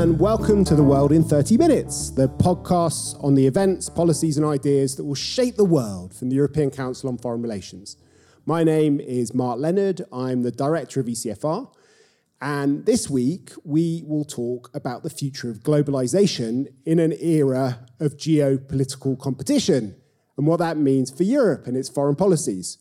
and welcome to The World in 30 Minutes, the podcasts on the events, policies, and ideas that will shape the world from the European Council on Foreign Relations. My name is Mark Leonard, I'm the director of ECFR, and this week we will talk about the future of globalization in an era of geopolitical competition and what that means for Europe and its foreign policies.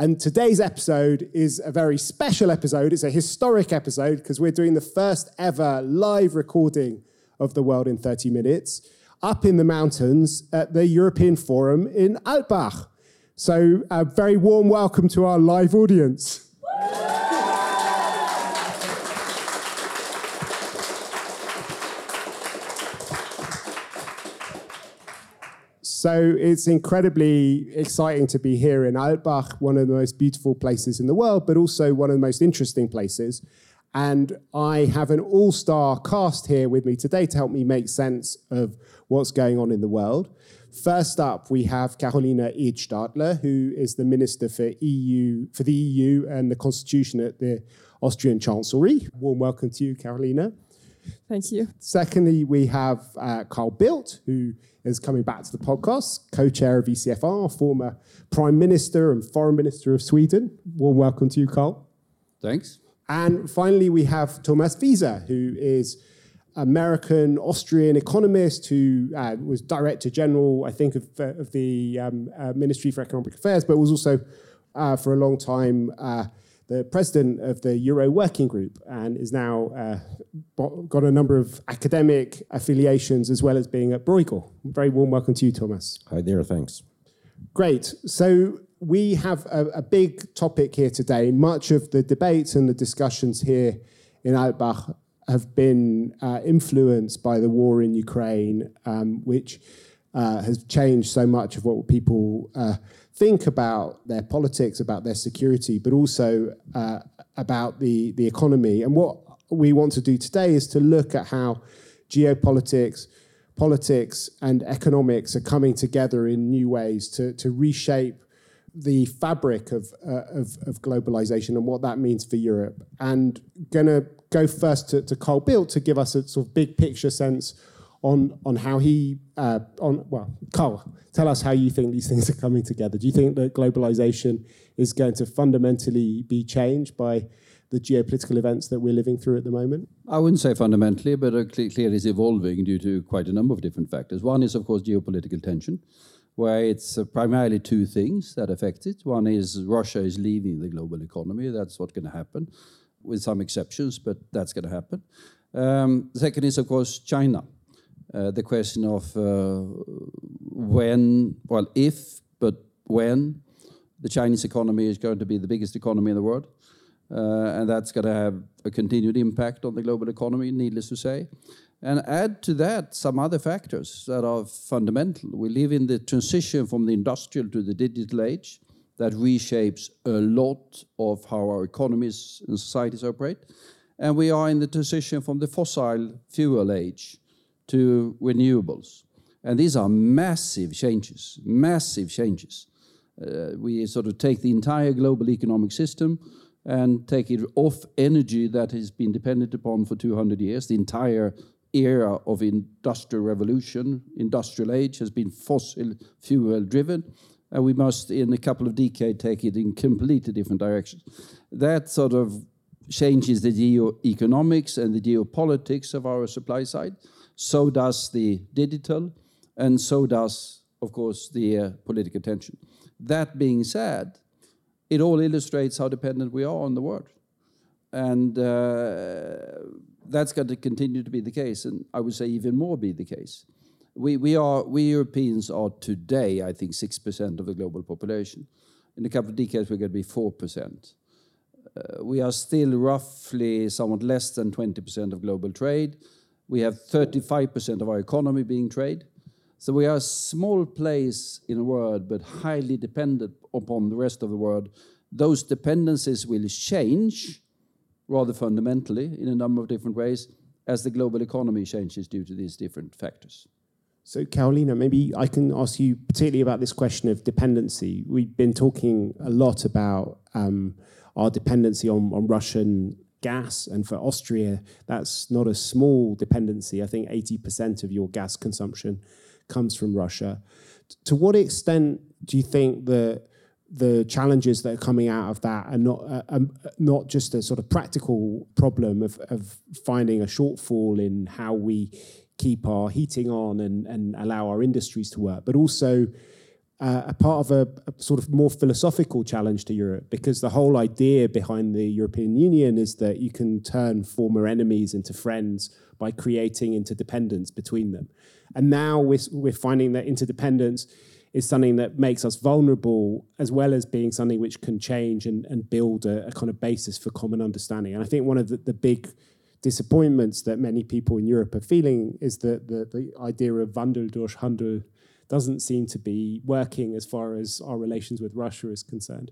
And today's episode is a very special episode. It's a historic episode because we're doing the first ever live recording of The World in 30 Minutes up in the mountains at the European Forum in Alpbach. So, a very warm welcome to our live audience. So it's incredibly exciting to be here in Alpbach, one of the most beautiful places in the world, but also one of the most interesting places. And I have an all star cast here with me today to help me make sense of what's going on in the world. First up, we have Carolina Edstadler, who is the Minister for EU for the EU and the Constitution at the Austrian Chancellery. Warm welcome to you, Carolina. Thank you. Secondly, we have uh, Carl Bildt, who is coming back to the podcast, co chair of ECFR, former Prime Minister and Foreign Minister of Sweden. Warm welcome to you, Carl. Thanks. And finally, we have Thomas Wieser, who is American Austrian economist who uh, was Director General, I think, of, uh, of the um, uh, Ministry for Economic Affairs, but was also uh, for a long time uh, the president of the Euro Working Group and is now uh, got a number of academic affiliations as well as being at Bruegel. Very warm welcome to you, Thomas. Hi there, thanks. Great. So we have a, a big topic here today. Much of the debates and the discussions here in Alpbach have been uh, influenced by the war in Ukraine, um, which uh, has changed so much of what people uh, think about their politics, about their security, but also uh, about the, the economy. And what we want to do today is to look at how geopolitics, politics, and economics are coming together in new ways to, to reshape the fabric of, uh, of, of, globalization and what that means for Europe. And going to go first to, to Carl Bildt to give us a sort of big picture sense on on how he uh, on well, Carl, tell us how you think these things are coming together. Do you think that globalization is going to fundamentally be changed by the geopolitical events that we're living through at the moment? I wouldn't say fundamentally, but uh, clearly it's evolving due to quite a number of different factors. One is, of course, geopolitical tension, where it's uh, primarily two things that affect it. One is Russia is leaving the global economy. That's what's going to happen, with some exceptions, but that's going to happen. Um, second is, of course, China uh, the question of uh, when, well, if, but when the Chinese economy is going to be the biggest economy in the world. Uh, and that's going to have a continued impact on the global economy, needless to say. And add to that some other factors that are fundamental. We live in the transition from the industrial to the digital age that reshapes a lot of how our economies and societies operate. And we are in the transition from the fossil fuel age to renewables. And these are massive changes, massive changes. Uh, we sort of take the entire global economic system and take it off energy that has been dependent upon for 200 years. The entire era of industrial revolution, industrial age, has been fossil fuel driven. And we must, in a couple of decades, take it in completely different directions. That sort of changes the geo-economics and the geopolitics of our supply side so does the digital, and so does, of course, the uh, political tension. That being said, it all illustrates how dependent we are on the world. And uh, that's going to continue to be the case, and I would say even more be the case. We, we, are, we Europeans are today, I think, 6% of the global population. In a couple of decades, we're going to be 4%. Uh, we are still roughly somewhat less than 20% of global trade we have 35% of our economy being trade. So we are a small place in the world, but highly dependent upon the rest of the world. Those dependencies will change rather fundamentally in a number of different ways as the global economy changes due to these different factors. So, Carolina, maybe I can ask you particularly about this question of dependency. We've been talking a lot about um, our dependency on, on Russian gas. And for Austria, that's not a small dependency. I think 80% of your gas consumption comes from Russia. To what extent do you think that the challenges that are coming out of that are not uh, um, not just a sort of practical problem of, of finding a shortfall in how we keep our heating on and, and allow our industries to work, but also uh, a part of a, a, sort of more philosophical challenge to Europe because the whole idea behind the European Union is that you can turn former enemies into friends by creating interdependence between them. And now we're, we're finding that interdependence is something that makes us vulnerable as well as being something which can change and, and build a, a kind of basis for common understanding. And I think one of the, the big disappointments that many people in Europe are feeling is that the, the idea of Wandel durch Handel doesn't seem to be working as far as our relations with Russia is concerned.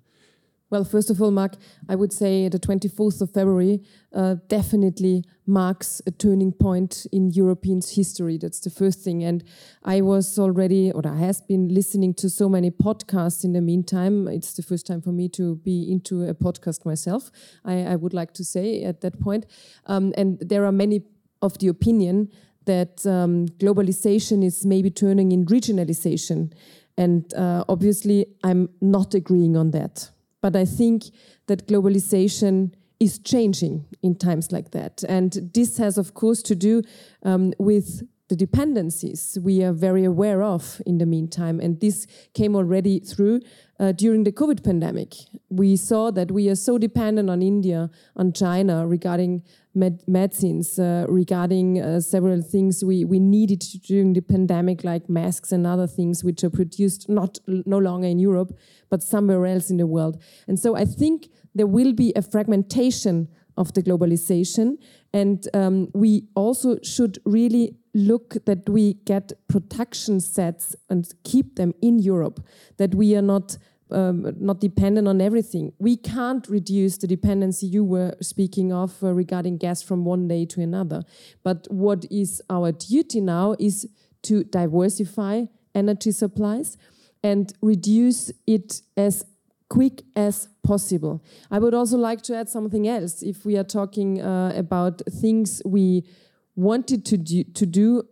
Well, first of all, Mark, I would say the 24th of February uh, definitely marks a turning point in European history. That's the first thing. And I was already, or I has been listening to so many podcasts in the meantime. It's the first time for me to be into a podcast myself, I, I would like to say at that point. Um, and there are many of the opinion that um, globalization is maybe turning in regionalization. And uh, obviously, I'm not agreeing on that. But I think that globalization is changing in times like that. And this has, of course, to do um, with the dependencies we are very aware of in the meantime. And this came already through uh, during the COVID pandemic. We saw that we are so dependent on India, on China regarding med medicines, uh, regarding uh, several things we, we needed during the pandemic, like masks and other things, which are produced not no longer in Europe, but somewhere else in the world. And so I think there will be a fragmentation of the globalization. And um, we also should really look that we get protection sets and keep them in Europe, that we are not um, not dependent on everything. We can't reduce the dependency you were speaking of uh, regarding gas from one day to another. But what is our duty now is to diversify energy supplies and reduce it as quick as possible. I would also like to add something else. If we are talking uh, about things we wanted to do, to do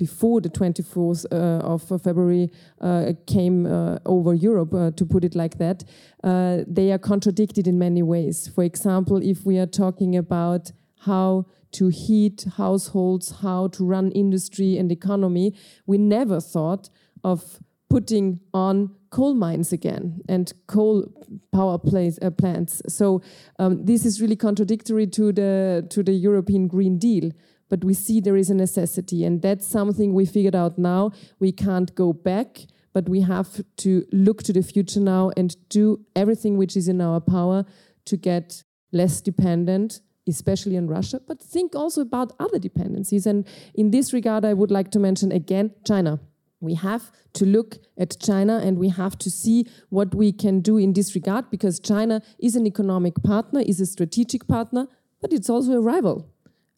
before the 24th uh, of February uh, came uh, over Europe, uh, to put it like that, uh, they are contradicted in many ways. For example, if we are talking about how to heat households, how to run industry and economy, we never thought of putting on coal mines again and coal power place, uh, plants. So um, this is really contradictory to the to the European Green Deal. But we see there is a necessity, and that's something we figured out now. We can't go back, but we have to look to the future now and do everything which is in our power to get less dependent especially on Russia, but think also about other dependencies. And in this regard, I would like to mention again China. We have to look at China and we have to see what we can do in this regard because China is an economic partner, is a strategic partner, but it's also a rival.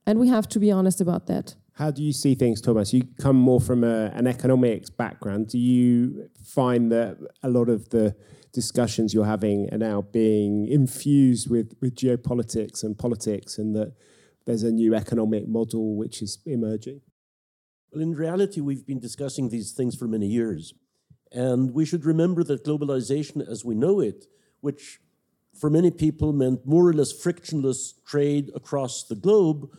And we have to be honest about that. How do you see things, Thomas? You come more from a, an economics background. Do you find that a lot of the discussions you're having are now being infused with, with geopolitics and politics, and that there's a new economic model which is emerging? Well, in reality, we've been discussing these things for many years. And we should remember that globalization as we know it, which for many people meant more or less frictionless trade across the globe,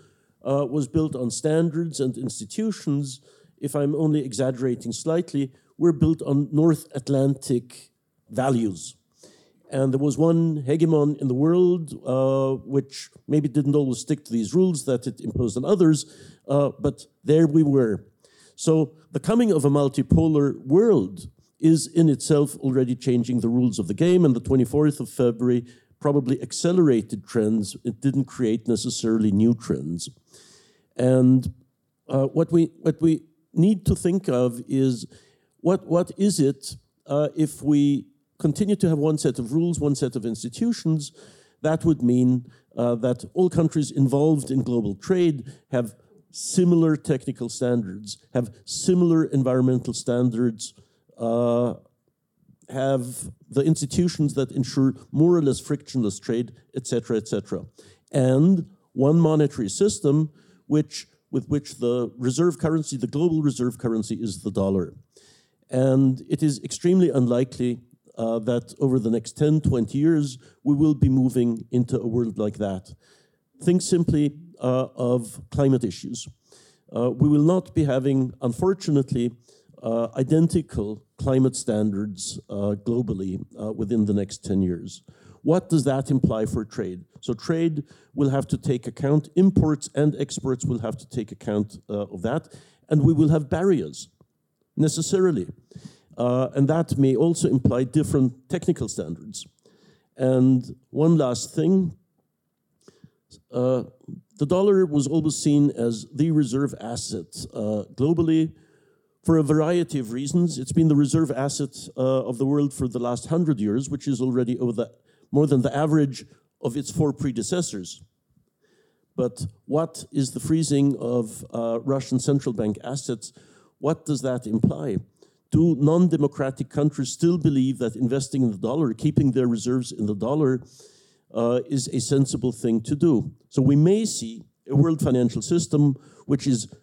uh, was built on standards and institutions. If I'm only exaggerating slightly, were built on North Atlantic values. And there was one hegemon in the world uh, which maybe didn't always stick to these rules that it imposed on others, uh, but there we were. So the coming of a multipolar world is in itself already changing the rules of the game, and the 24th of February probably accelerated trends. It didn't create necessarily new trends. And uh, what we what we need to think of is what what is it uh, if we continue to have one set of rules, one set of institutions, that would mean uh, that all countries involved in global trade have similar technical standards, have similar environmental standards, uh, have the institutions that ensure more or less frictionless trade, etc., etc. and one monetary system, which with which the reserve currency, the global reserve currency, is the dollar. And it is extremely unlikely uh, that over the next 10, 20 years, we will be moving into a world like that. Think simply uh, of climate issues. Uh, we will not be having, unfortunately, uh, identical climate standards uh, globally uh, within the next 10 years. What does that imply for trade? So trade will have to take account, imports and exports will have to take account of that, and we will have barriers necessarily. Uh, and that may also imply different technical standards. And one last thing uh, the dollar was always seen as the reserve asset uh, globally for a variety of reasons. It's been the reserve asset uh, of the world for the last hundred years, which is already over the, more than the average of its four predecessors. But what is the freezing of uh, Russian central bank assets? What does that imply? do non-democratic countries still believe that investing in the dollar, keeping their reserves in the dollar, uh, is a sensible thing to do? So we may see a world financial system which is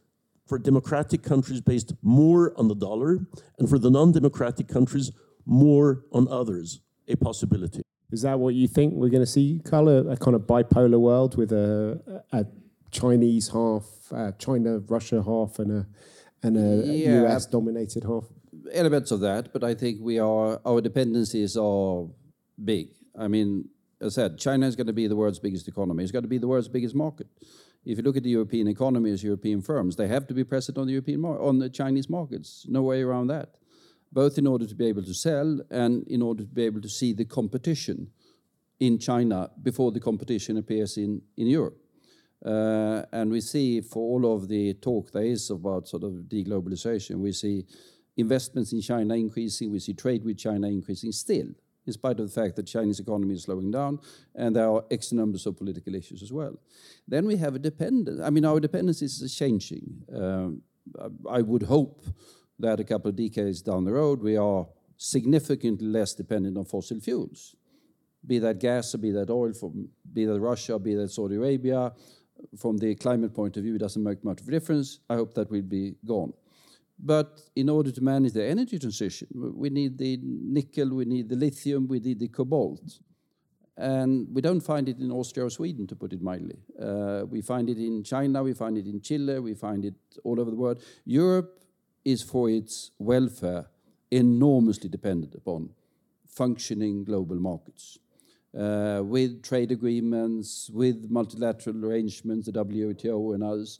for democratic countries based more on the dollar, and for the non-democratic countries more on others. A possibility. Is that what you think we're going to see, A kind of bipolar world with a, a Chinese half, uh, China Russia half, and a and a yeah. US dominated half? elements of that, but I think we are our dependencies are big. I mean, as I said, China is going to be the world's biggest economy. It's going to be the world's biggest market. If you look at the European economies, European firms, they have to be present on the European on the Chinese markets. No way around that. Both in order to be able to sell and in order to be able to see the competition in China before the competition appears in in Europe. Uh, and we see for all of the talk there is about sort of deglobalization, we see investments in China increasing, we see trade with China increasing still, in spite of the fact that Chinese economy is slowing down, and there are X numbers of political issues as well. Then we have a dependence. I mean, our dependence is changing. Um, I would hope that a couple of decades down the road, we are significantly less dependent on fossil fuels, be that gas or be that oil, from, be that Russia, be that Saudi Arabia. From the climate point of view, it doesn't make much of a difference. I hope that will be gone. But in order to manage the energy transition, we need the nickel, we need the lithium, we need the cobalt. And we don't find it in Austria or Sweden, to put it mildly. Uh, we find it in China, we find it in Chile, we find it all over the world. Europe is, for its welfare, enormously dependent upon functioning global markets. Uh, with trade agreements, with multilateral arrangements, the WTO and others,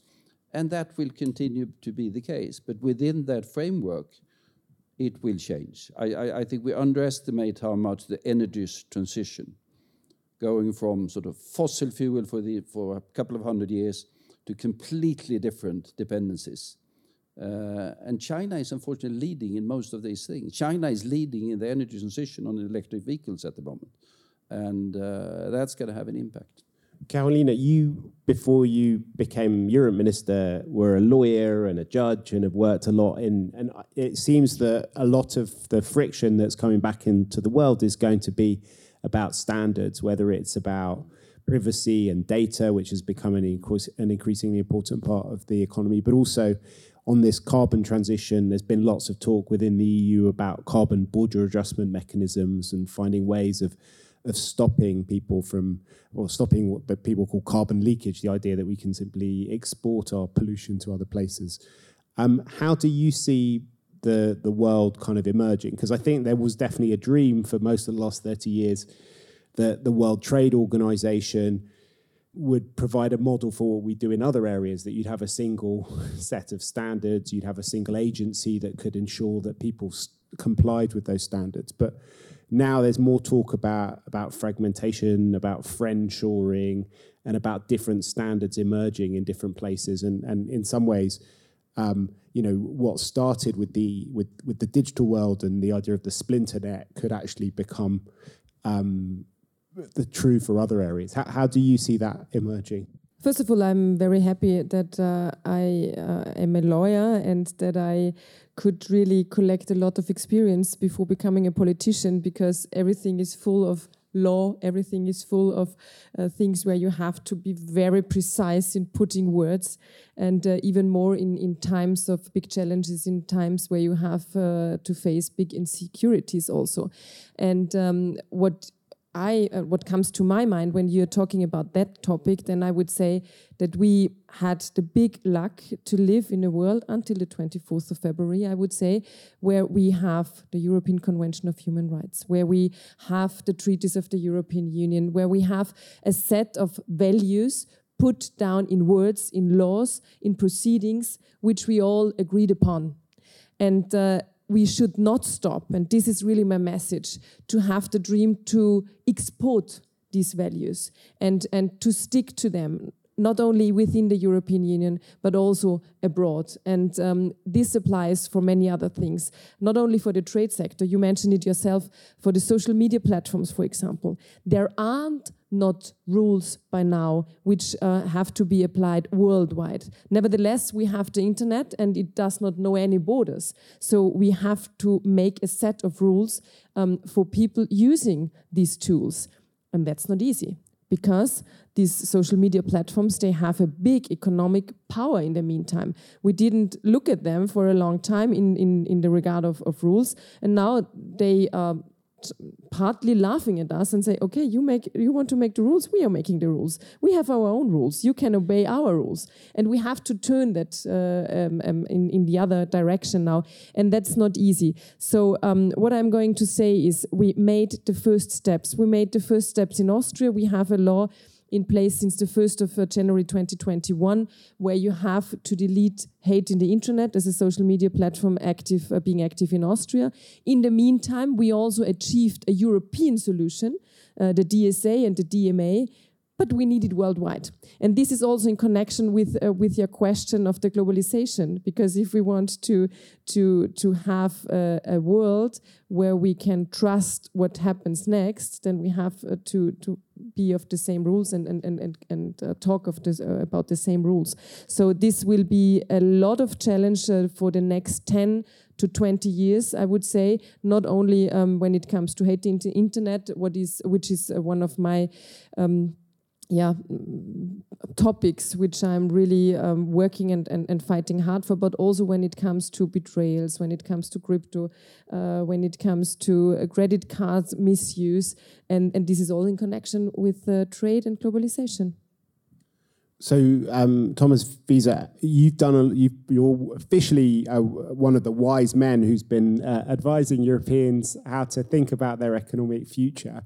and that will continue to be the case. But within that framework, it will change. I, I, I think we underestimate how much the energy transition, going from sort of fossil fuel for, the, for a couple of hundred years to completely different dependencies. Uh, and China is unfortunately leading in most of these things. China is leading in the energy transition on electric vehicles at the moment. And uh, that's going to have an impact. Carolina, you before you became Europe minister were a lawyer and a judge and have worked a lot in. And it seems that a lot of the friction that's coming back into the world is going to be about standards, whether it's about privacy and data, which has become an, an increasingly important part of the economy, but also on this carbon transition, there's been lots of talk within the EU about carbon border adjustment mechanisms and finding ways of of stopping people from, or stopping what people call carbon leakage, the idea that we can simply export our pollution to other places. Um, how do you see the the world kind of emerging? Because I think there was definitely a dream for most of the last 30 years that the World Trade Organization would provide a model for what we do in other areas that you'd have a single set of standards you'd have a single agency that could ensure that people complied with those standards but now there's more talk about about fragmentation, about friend shoring, and about different standards emerging in different places. And and in some ways, um, you know, what started with the with with the digital world and the idea of the splinter net could actually become um, the true for other areas. How, how do you see that emerging? First of all, I'm very happy that uh, I uh, am a lawyer and that I could really collect a lot of experience before becoming a politician because everything is full of law. Everything is full of uh, things where you have to be very precise in putting words, and uh, even more in, in times of big challenges, in times where you have uh, to face big insecurities also. And um, what I uh, what comes to my mind when you're talking about that topic, then I would say that we had the big luck to live in a world until the 24th of February, I would say, where we have the European Convention of Human Rights, where we have the treaties of the European Union, where we have a set of values put down in words, in laws, in proceedings, which we all agreed upon. And uh, we should not stop, and this is really my message, to have the dream to export these values and, and to stick to them, not only within the European Union, but also abroad. And um, this applies for many other things, not only for the trade sector, you mentioned it yourself, for the social media platforms, for example. There aren't not rules by now which uh, have to be applied worldwide. Nevertheless, we have the internet and it does not know any borders. So we have to make a set of rules um, for people using these tools. And that's not easy because these social media platforms they have a big economic power in the meantime we didn't look at them for a long time in, in, in the regard of, of rules and now they are partly laughing at us and say, okay, you make you want to make the rules, we are making the rules. We have our own rules. You can obey our rules, and we have to turn that uh, um, um, in in the other direction now, and that's not easy. So um, what I'm going to say is, we made the first steps. We made the first steps in Austria. We have a law in place since the 1st of uh, January 2021, where you have to delete hate in the internet as a social media platform active, uh, being active in Austria. In the meantime, we also achieved a European solution, uh, the DSA and the DMA, but we need it worldwide. And this is also in connection with uh, with your question of the globalization, because if we want to to to have a, a world where we can trust what happens next, then we have uh, to to be of the same rules and and and and, uh, talk of this uh, about the same rules. So this will be a lot of challenge for the next ten to 20 years, I would say, not only um, when it comes to hate internet, what is, which is uh, one of my um, yeah topics which I'm really um, working and, and, and fighting hard for, but also when it comes to betrayals, when it comes to crypto, uh, when it comes to uh, credit cards misuse, and, and this is all in connection with uh, trade and globalization. So, um, Thomas Wieser, you've done a, you, are officially uh, one of the wise men who's been uh, advising Europeans how to think about their economic future.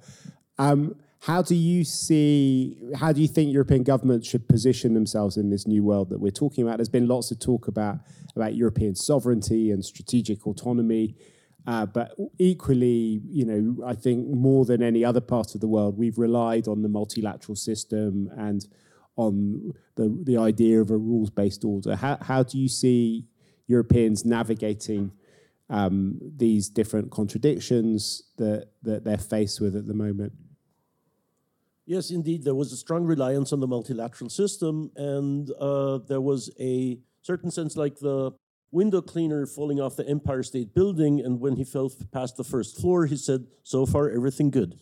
Um, how do you see, how do you think European governments should position themselves in this new world that we're talking about? There's been lots of talk about, about European sovereignty and strategic autonomy. Uh, but equally, you know, I think more than any other part of the world, we've relied on the multilateral system and on the, the idea of a rules based order. How, how do you see Europeans navigating um, these different contradictions that, that they're faced with at the moment? Yes, indeed, there was a strong reliance on the multilateral system, and uh, there was a certain sense like the window cleaner falling off the Empire State Building, and when he fell past the first floor, he said, "So far, everything good."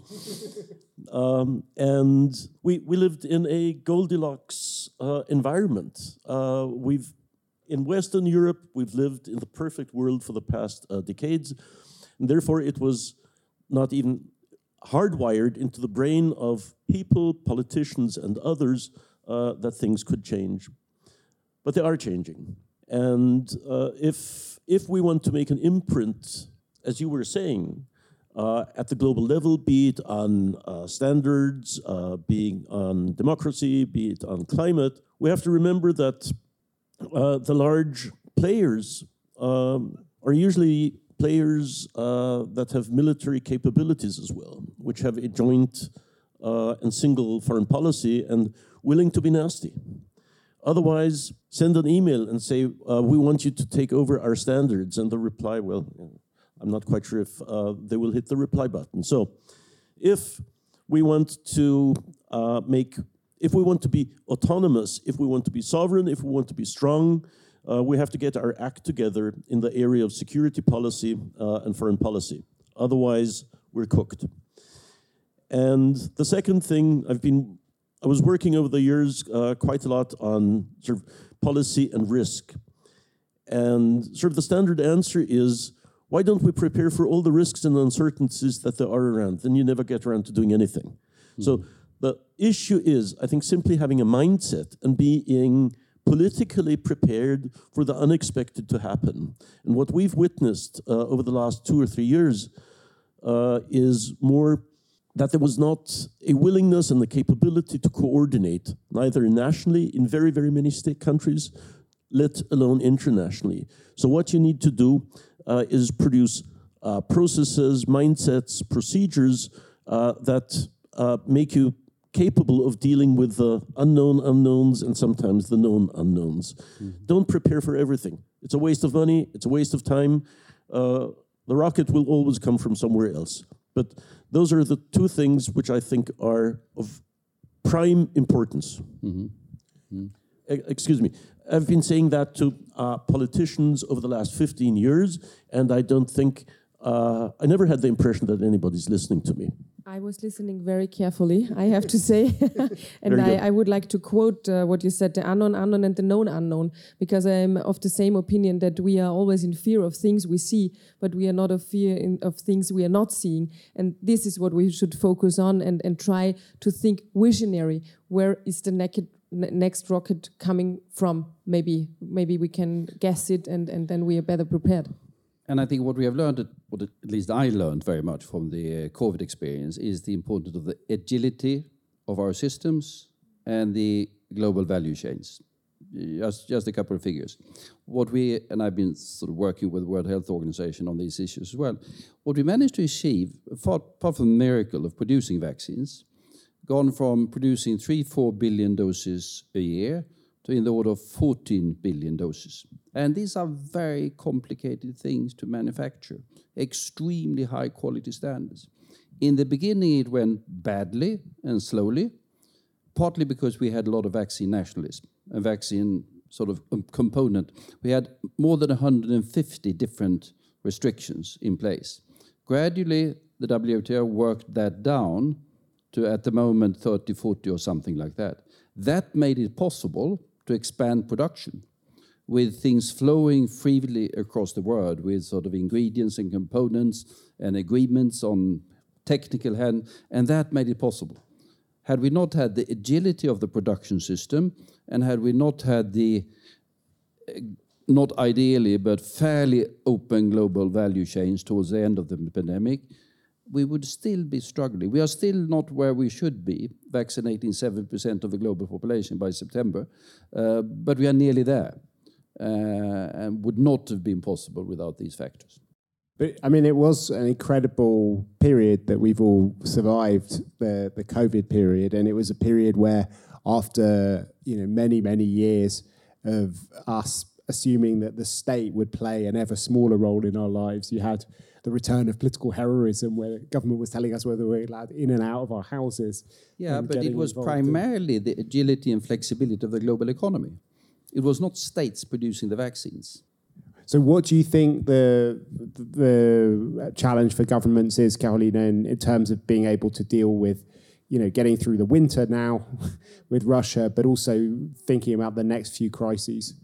um, and we we lived in a Goldilocks uh, environment. Uh, we've in Western Europe, we've lived in the perfect world for the past uh, decades, and therefore it was not even hardwired into the brain of people, politicians, and others uh, that things could change. But they are changing. And uh, if, if we want to make an imprint, as you were saying, uh, at the global level, be it on uh, standards, uh, being on democracy, be it on climate, we have to remember that uh, the large players um, are usually players uh, that have military capabilities as well, which have a joint uh, and single foreign policy and willing to be nasty. Otherwise, send an email and say, uh, we want you to take over our standards. And the reply, well, I'm not quite sure if uh, they will hit the reply button. So if we want to uh, make, if we want to be autonomous, if we want to be sovereign, if we want to be strong, uh, we have to get our act together in the area of security policy uh, and foreign policy. Otherwise, we're cooked. And the second thing, I've been, I was working over the years uh, quite a lot on sort of policy and risk. And sort of the standard answer is, why don't we prepare for all the risks and uncertainties that there are around? Then you never get around to doing anything. Mm-hmm. So the issue is, I think, simply having a mindset and being politically prepared for the unexpected to happen. And what we've witnessed uh, over the last two or three years uh, is more that there was not a willingness and the capability to coordinate, neither nationally in very, very many state countries, let alone internationally. So, what you need to do uh, is produce uh, processes, mindsets, procedures uh, that uh, make you capable of dealing with the unknown unknowns and sometimes the known unknowns. Mm. Don't prepare for everything. It's a waste of money, it's a waste of time. Uh, the rocket will always come from somewhere else. But those are the two things which I think are of prime importance. Mm-hmm. Mm. E- excuse me. I've been saying that to uh, politicians over the last 15 years, and I don't think, uh, I never had the impression that anybody's listening to me. I was listening very carefully, I have to say. and I, I, would like to quote uh, what you said the unknown unknown and the known unknown, because I'm of the same opinion that we are always in fear of things we see, but we are not of fear in, of things we are not seeing. And this is what we should focus on and, and try to think visionary. Where is the naked, next rocket coming from? Maybe, maybe we can guess it and, and then we are better prepared. And I think what we have learned, what at least I learned very much from the uh, COVID experience, is the importance of the agility of our systems and the global value chains. Just, just a couple of figures. What we, and I've been sort of working with the World Health Organization on these issues as well, what we managed to achieve, apart from the miracle of producing vaccines, gone from producing three, four billion doses a year to in the order of 14 billion doses. And these are very complicated things to manufacture, extremely high quality standards. In the beginning, it went badly and slowly, partly because we had a lot of vaccine nationalism, a vaccine sort of um, component. We had more than 150 different restrictions in place. Gradually, the WTO worked that down to, at the moment, 30, 40 or something like that. That made it possible to expand production with things flowing freely across the world with sort of ingredients and components and agreements on technical hand, and that made it possible. Had we not had the agility of the production system, and had we not had the uh, not ideally, but fairly open global value chains towards the end of the pandemic, we would still be struggling. We are still not where we should be, vaccinating 7% of the global population by September, uh, but we are nearly there uh, and would not have been possible without these factors. But I mean, it was an incredible period that we've all survived the, the COVID period, and it was a period where, after you know many many years of us assuming that the state would play an ever smaller role in our lives, you had the return of political heroism, where the government was telling us whether we were allowed in and out of our houses. Yeah, but it was primarily the agility and flexibility of the global economy. It was not states producing the vaccines. So, what do you think the the challenge for governments is, Carolina, in, in terms of being able to deal with, you know, getting through the winter now with Russia, but also thinking about the next few crises?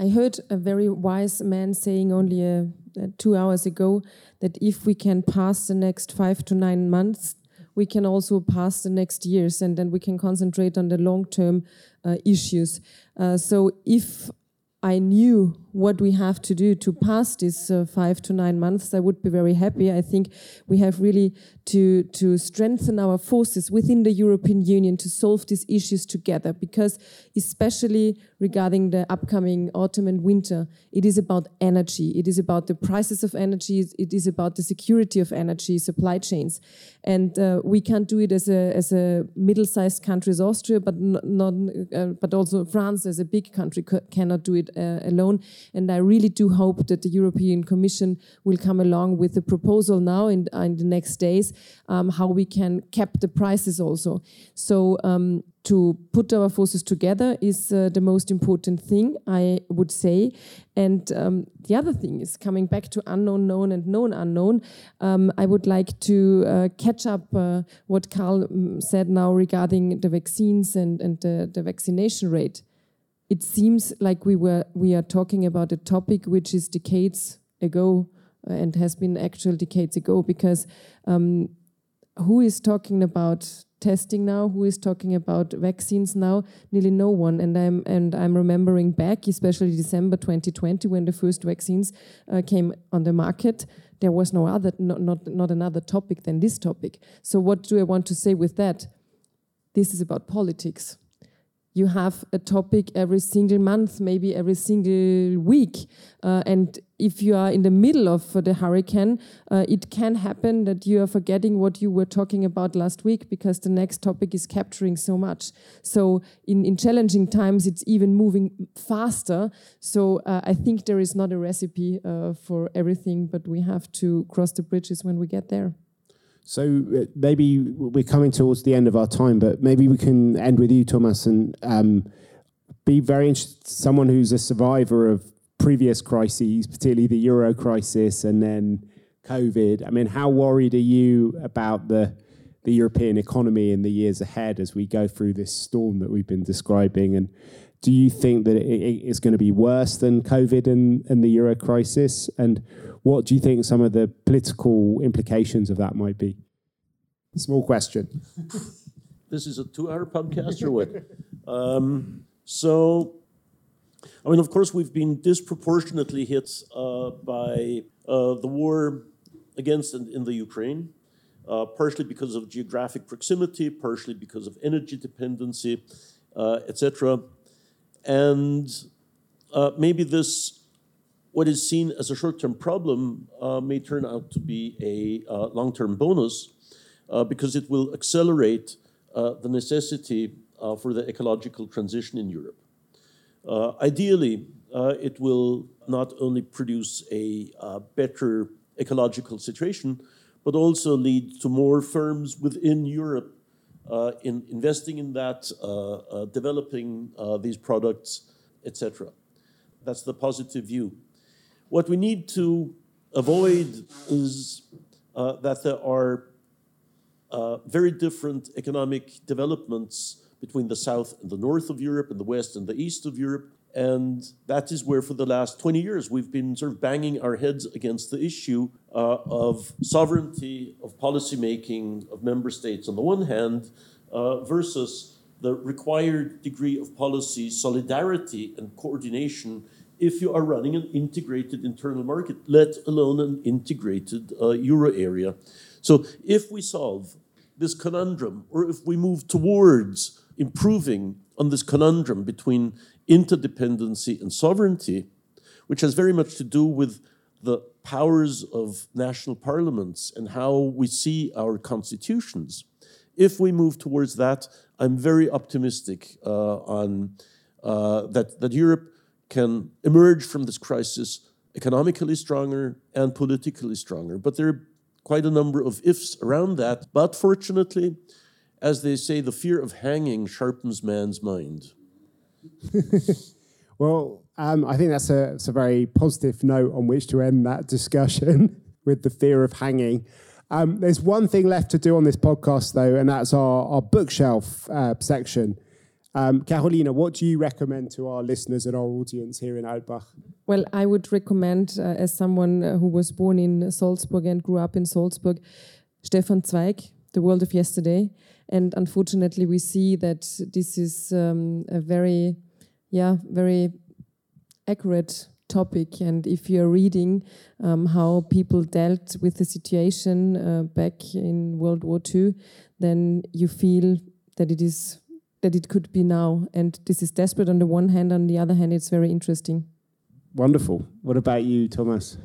I heard a very wise man saying only a, a two hours ago that if we can pass the next five to nine months, we can also pass the next years and then we can concentrate on the long term uh, issues. Uh, so if I knew what we have to do to pass these uh, five to nine months, I would be very happy. I think we have really to, to strengthen our forces within the European Union to solve these issues together, because especially regarding the upcoming autumn and winter, it is about energy. It is about the prices of energy. It is about the security of energy supply chains. And uh, we can't do it as a, as a middle-sized country as Austria, but, not, uh, but also France as a big country cannot do it uh, alone. And I really do hope that the European Commission will come along with a proposal now in, in the next days um, how we can cap the prices also. So um, to put our forces together is uh, the most important thing, I would say. And um, the other thing is coming back to unknown known and known unknown. Um, I would like to uh, catch up uh, what Carl um, said now regarding the vaccines and, and the, the vaccination rate. It seems like we were we are talking about a topic which is decades ago uh, and has been actual decades ago because um, who is talking about testing now? Who is talking about vaccines now? Nearly no one. And i'm and i'm remembering back especially december 2020 when the first vaccines uh, came on the market. There was no other not, not not another topic than this topic. So what do i want to say with that? This is about politics you have a topic every single month, maybe every single week. Uh, and if you are in the middle of uh, the hurricane, uh, it can happen that you are forgetting what you were talking about last week because the next topic is capturing so much. So, in, in challenging times, it's even moving faster. So, uh, I think there is not a recipe uh, for everything, but we have to cross the bridges when we get there. So uh, maybe we're coming towards the end of our time, but maybe we can end with you, Thomas, and um, be very interested. Someone who's a survivor of previous crises, particularly the euro crisis and then COVID. I mean, how worried are you about the the European economy in the years ahead as we go through this storm that we've been describing? And do you think that it, it's going to be worse than COVID and, and the euro crisis? And what do you think some of the political implications of that might be? Small question. this is a two hour podcast or what? Um, so, I mean, of course, we've been disproportionately hit uh, by uh, the war against in, in the Ukraine, uh, partially because of geographic proximity, partially because of energy dependency, uh, etc. And uh, maybe this what is seen as a short-term problem uh, may turn out to be a uh, long-term bonus uh, because it will accelerate uh, the necessity uh, for the ecological transition in Europe. Ideally, it will not only produce a better ecological situation, but also lead to more firms within Europe in investing in that, developing these products, etc. That's the positive view. What we need to avoid is uh, that there are uh, very different economic developments between the south and the north of Europe and the west and the east of Europe. And that is where, for the last 20 years, we've been sort of banging our heads against the issue uh, of sovereignty, of policymaking of member states on the one hand, uh, versus the required degree of policy solidarity and coordination if you are running an integrated internal market, let alone an integrated uh, euro area. So if we solve this conundrum, or if we move towards improving on this conundrum between interdependency and sovereignty, which has very much to do with the powers of national parliaments and how we see our constitutions. If we move towards that, I'm very optimistic uh, on uh, that that Europe can emerge from this crisis economically stronger and politically stronger. But there are quite a number of ifs around that. But fortunately, as they say, the fear of hanging sharpens man's mind. well, um, I think that's a, that's a very positive note on which to end that discussion with the fear of hanging. Um, there's one thing left to do on this podcast, though, and that's our, our bookshelf uh, section. Um, Carolina, what do you recommend to our listeners and our audience here in Alpbach? Well, I would recommend, uh, as someone uh, who was born in Salzburg and grew up in Salzburg, Stefan Zweig, The World of Yesterday. And unfortunately, we see that this is um, a very, yeah, very accurate topic. And if you're reading um, how people dealt with the situation uh, back in World War II, then you feel that it is that it could be now. And this is desperate on the one hand, on the other hand, it's very interesting. Wonderful. What about you, Thomas?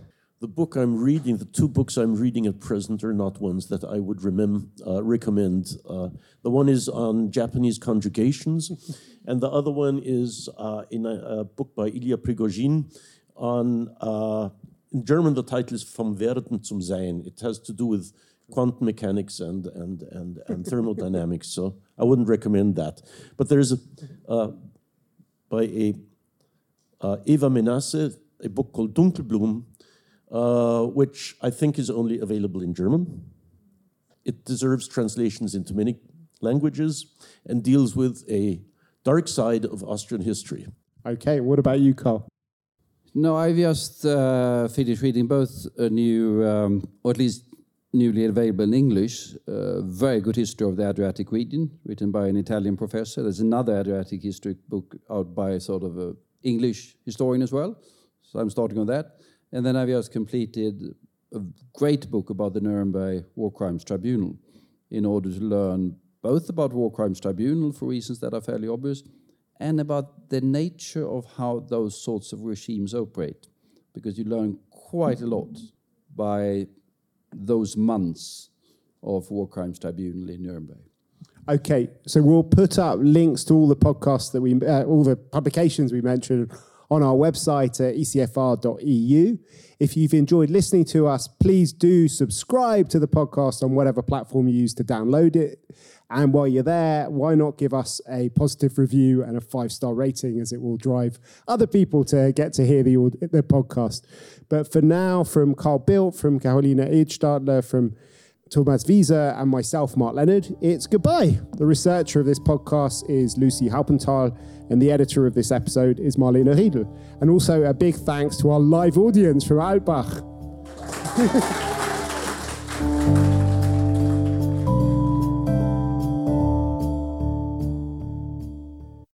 The book I'm reading, the two books I'm reading at present, are not ones that I would remem- uh, recommend. Uh, the one is on Japanese conjugations, and the other one is uh, in a, a, book by Ilya Prigogine on, uh, in German, the title is Vom Werden zum Sein. It has to do with quantum mechanics and, and, and, and thermodynamics. So I wouldn't recommend that. But there's a, uh, by a uh, Eva Menasse, a book called Dunkelblumen, uh, which I think is only available in German. It deserves translations into many languages and deals with a dark side of Austrian history. Okay, what about you, Carl? No, I just uh, finished reading both a new, um, or at least newly available in English, uh, very good history of the Adriatic region, written by an Italian professor. There's another Adriatic history book out by sort of an English historian as well. So I'm starting on that. And then I've completed a great book about the Nuremberg War Crimes Tribunal in order to learn both about War Crimes Tribunal for reasons that are fairly obvious and about the nature of how those sorts of regimes operate. Because you learn quite a lot by those months of War Crimes Tribunal in Nuremberg. Okay, so we'll put up links to all the podcasts that we, uh, all the publications we mentioned on our website at ecfr.eu. If you've enjoyed listening to us, please do subscribe to the podcast on whatever platform you use to download it. And while you're there, why not give us a positive review and a five star rating as it will drive other people to get to hear the, the podcast. But for now, from Carl Bildt, from Karoline Edtstadler, from Thomas Wieser, and myself, Mark Leonard, it's goodbye. The researcher of this podcast is Lucy Halpenthal, and the editor of this episode is Marlene Riedel. And also a big thanks to our live audience from Alpbach.